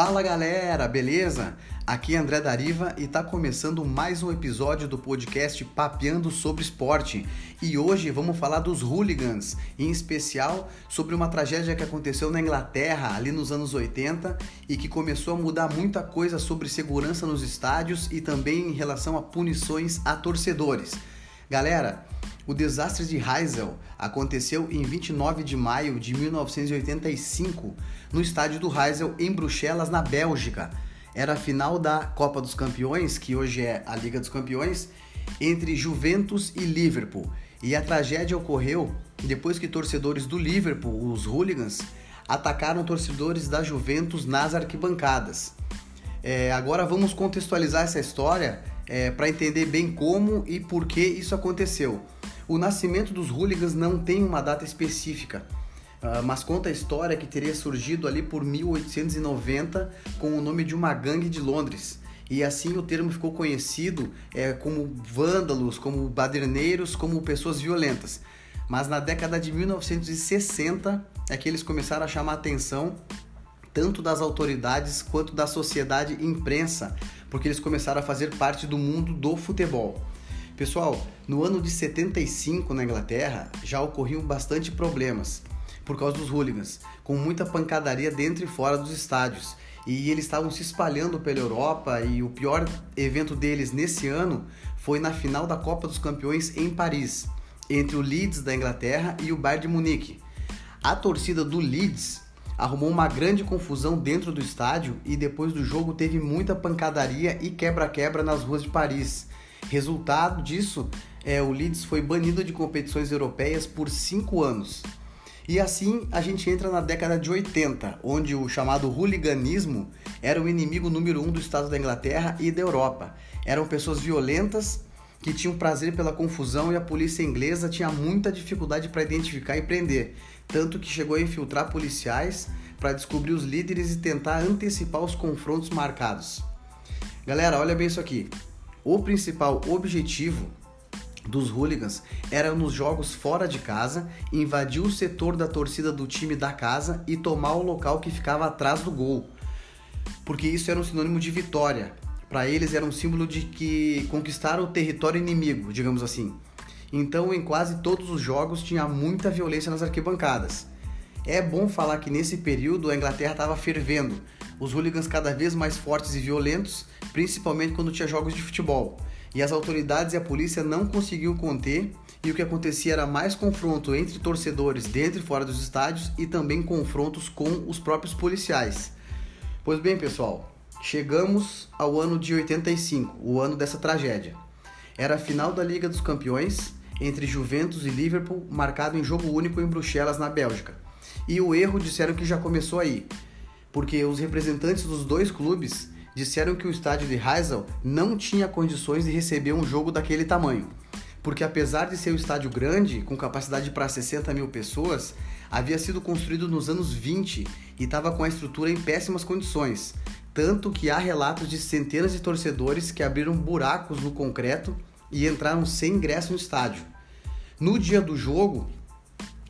Fala galera, beleza? Aqui é André Dariva e tá começando mais um episódio do podcast Papeando sobre Esporte. E hoje vamos falar dos hooligans, em especial sobre uma tragédia que aconteceu na Inglaterra ali nos anos 80 e que começou a mudar muita coisa sobre segurança nos estádios e também em relação a punições a torcedores. Galera, o desastre de Heysel aconteceu em 29 de maio de 1985 no estádio do Heysel em Bruxelas, na Bélgica. Era a final da Copa dos Campeões, que hoje é a Liga dos Campeões, entre Juventus e Liverpool. E a tragédia ocorreu depois que torcedores do Liverpool, os hooligans, atacaram torcedores da Juventus nas arquibancadas. É, agora vamos contextualizar essa história é, para entender bem como e por que isso aconteceu. O nascimento dos hooligans não tem uma data específica, uh, mas conta a história que teria surgido ali por 1890 com o nome de uma gangue de Londres. E assim o termo ficou conhecido é, como vândalos, como baderneiros, como pessoas violentas. Mas na década de 1960 é que eles começaram a chamar a atenção tanto das autoridades quanto da sociedade imprensa, porque eles começaram a fazer parte do mundo do futebol. Pessoal, no ano de 75 na Inglaterra já ocorriam bastante problemas por causa dos hooligans, com muita pancadaria dentro e fora dos estádios. E eles estavam se espalhando pela Europa e o pior evento deles nesse ano foi na final da Copa dos Campeões em Paris, entre o Leeds da Inglaterra e o Bayern de Munique. A torcida do Leeds arrumou uma grande confusão dentro do estádio e depois do jogo teve muita pancadaria e quebra-quebra nas ruas de Paris. Resultado disso, é, o Leeds foi banido de competições europeias por cinco anos. E assim a gente entra na década de 80, onde o chamado hooliganismo era o inimigo número um do Estado da Inglaterra e da Europa. Eram pessoas violentas que tinham prazer pela confusão e a polícia inglesa tinha muita dificuldade para identificar e prender, tanto que chegou a infiltrar policiais para descobrir os líderes e tentar antecipar os confrontos marcados. Galera, olha bem isso aqui. O principal objetivo dos hooligans era nos jogos fora de casa invadir o setor da torcida do time da casa e tomar o local que ficava atrás do gol. Porque isso era um sinônimo de vitória. Para eles era um símbolo de que conquistaram o território inimigo, digamos assim. Então, em quase todos os jogos tinha muita violência nas arquibancadas. É bom falar que nesse período a Inglaterra estava fervendo, os hooligans cada vez mais fortes e violentos, principalmente quando tinha jogos de futebol. E as autoridades e a polícia não conseguiam conter, e o que acontecia era mais confronto entre torcedores dentro e fora dos estádios e também confrontos com os próprios policiais. Pois bem, pessoal, chegamos ao ano de 85, o ano dessa tragédia. Era a final da Liga dos Campeões entre Juventus e Liverpool, marcado em jogo único em Bruxelas, na Bélgica. E o erro disseram que já começou aí, porque os representantes dos dois clubes disseram que o estádio de Heysel não tinha condições de receber um jogo daquele tamanho. Porque apesar de ser um estádio grande, com capacidade para 60 mil pessoas, havia sido construído nos anos 20 e estava com a estrutura em péssimas condições. Tanto que há relatos de centenas de torcedores que abriram buracos no concreto e entraram sem ingresso no estádio. No dia do jogo,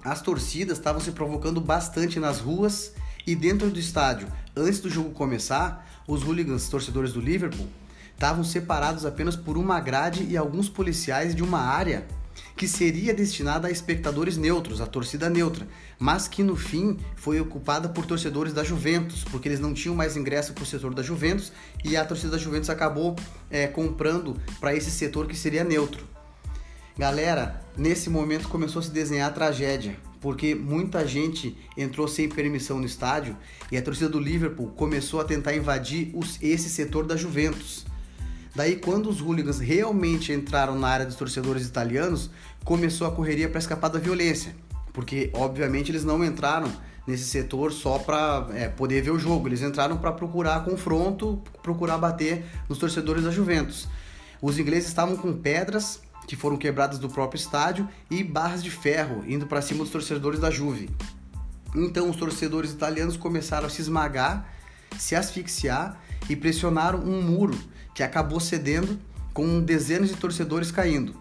as torcidas estavam se provocando bastante nas ruas e dentro do estádio. Antes do jogo começar, os hooligans, torcedores do Liverpool, estavam separados apenas por uma grade e alguns policiais de uma área que seria destinada a espectadores neutros, a torcida neutra, mas que no fim foi ocupada por torcedores da Juventus, porque eles não tinham mais ingresso para o setor da Juventus e a torcida da Juventus acabou é, comprando para esse setor que seria neutro. Galera, nesse momento começou a se desenhar a tragédia, porque muita gente entrou sem permissão no estádio e a torcida do Liverpool começou a tentar invadir os, esse setor da Juventus. Daí, quando os hooligans realmente entraram na área dos torcedores italianos, começou a correria para escapar da violência, porque obviamente eles não entraram nesse setor só para é, poder ver o jogo, eles entraram para procurar confronto, procurar bater nos torcedores da Juventus. Os ingleses estavam com pedras que foram quebradas do próprio estádio e barras de ferro indo para cima dos torcedores da Juve. Então os torcedores italianos começaram a se esmagar, se asfixiar e pressionaram um muro que acabou cedendo com dezenas de torcedores caindo.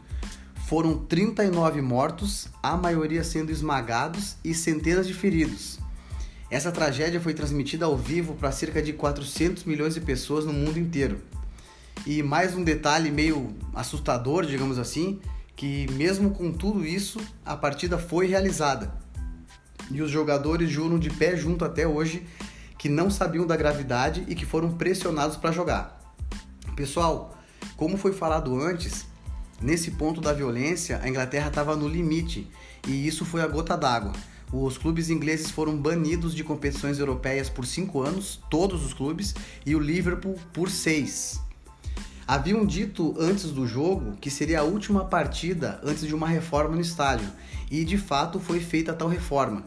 Foram 39 mortos, a maioria sendo esmagados e centenas de feridos. Essa tragédia foi transmitida ao vivo para cerca de 400 milhões de pessoas no mundo inteiro. E mais um detalhe meio assustador, digamos assim, que mesmo com tudo isso, a partida foi realizada. E os jogadores juram de pé junto até hoje que não sabiam da gravidade e que foram pressionados para jogar. Pessoal, como foi falado antes, nesse ponto da violência, a Inglaterra estava no limite e isso foi a gota d'água. Os clubes ingleses foram banidos de competições europeias por cinco anos, todos os clubes, e o Liverpool por seis. Haviam dito antes do jogo que seria a última partida antes de uma reforma no estádio, e de fato foi feita tal reforma.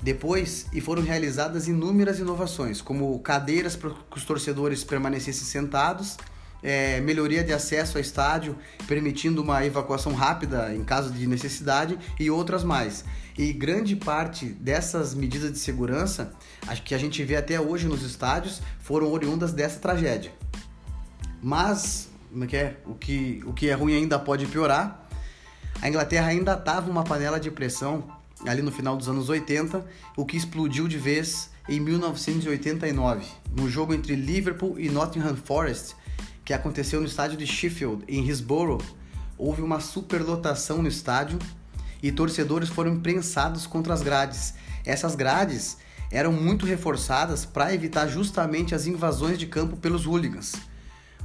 Depois, e foram realizadas inúmeras inovações, como cadeiras para que os torcedores permanecessem sentados, é, melhoria de acesso ao estádio, permitindo uma evacuação rápida em caso de necessidade e outras mais. E grande parte dessas medidas de segurança, que a gente vê até hoje nos estádios, foram oriundas dessa tragédia. Mas, como é que é? O que, o que é ruim ainda pode piorar. A Inglaterra ainda estava uma panela de pressão ali no final dos anos 80, o que explodiu de vez em 1989, no jogo entre Liverpool e Nottingham Forest, que aconteceu no estádio de Sheffield, em Hillsborough. Houve uma superlotação no estádio e torcedores foram imprensados contra as grades. Essas grades eram muito reforçadas para evitar justamente as invasões de campo pelos hooligans.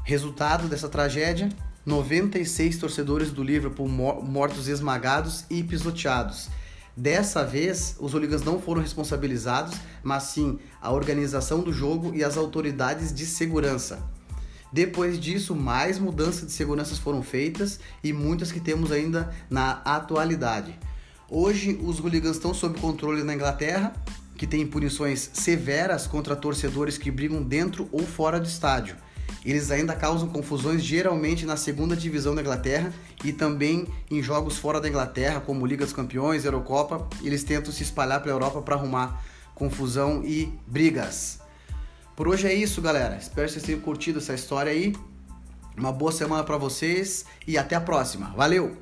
Resultado dessa tragédia: 96 torcedores do Liverpool mortos esmagados e pisoteados. Dessa vez, os hooligans não foram responsabilizados, mas sim a organização do jogo e as autoridades de segurança. Depois disso, mais mudanças de seguranças foram feitas e muitas que temos ainda na atualidade. Hoje, os hooligans estão sob controle na Inglaterra, que tem punições severas contra torcedores que brigam dentro ou fora do estádio. Eles ainda causam confusões geralmente na segunda divisão da Inglaterra e também em jogos fora da Inglaterra, como Liga dos Campeões, Eurocopa. Eles tentam se espalhar pela Europa para arrumar confusão e brigas. Por hoje é isso, galera. Espero que vocês tenham curtido essa história aí. Uma boa semana para vocês e até a próxima. Valeu!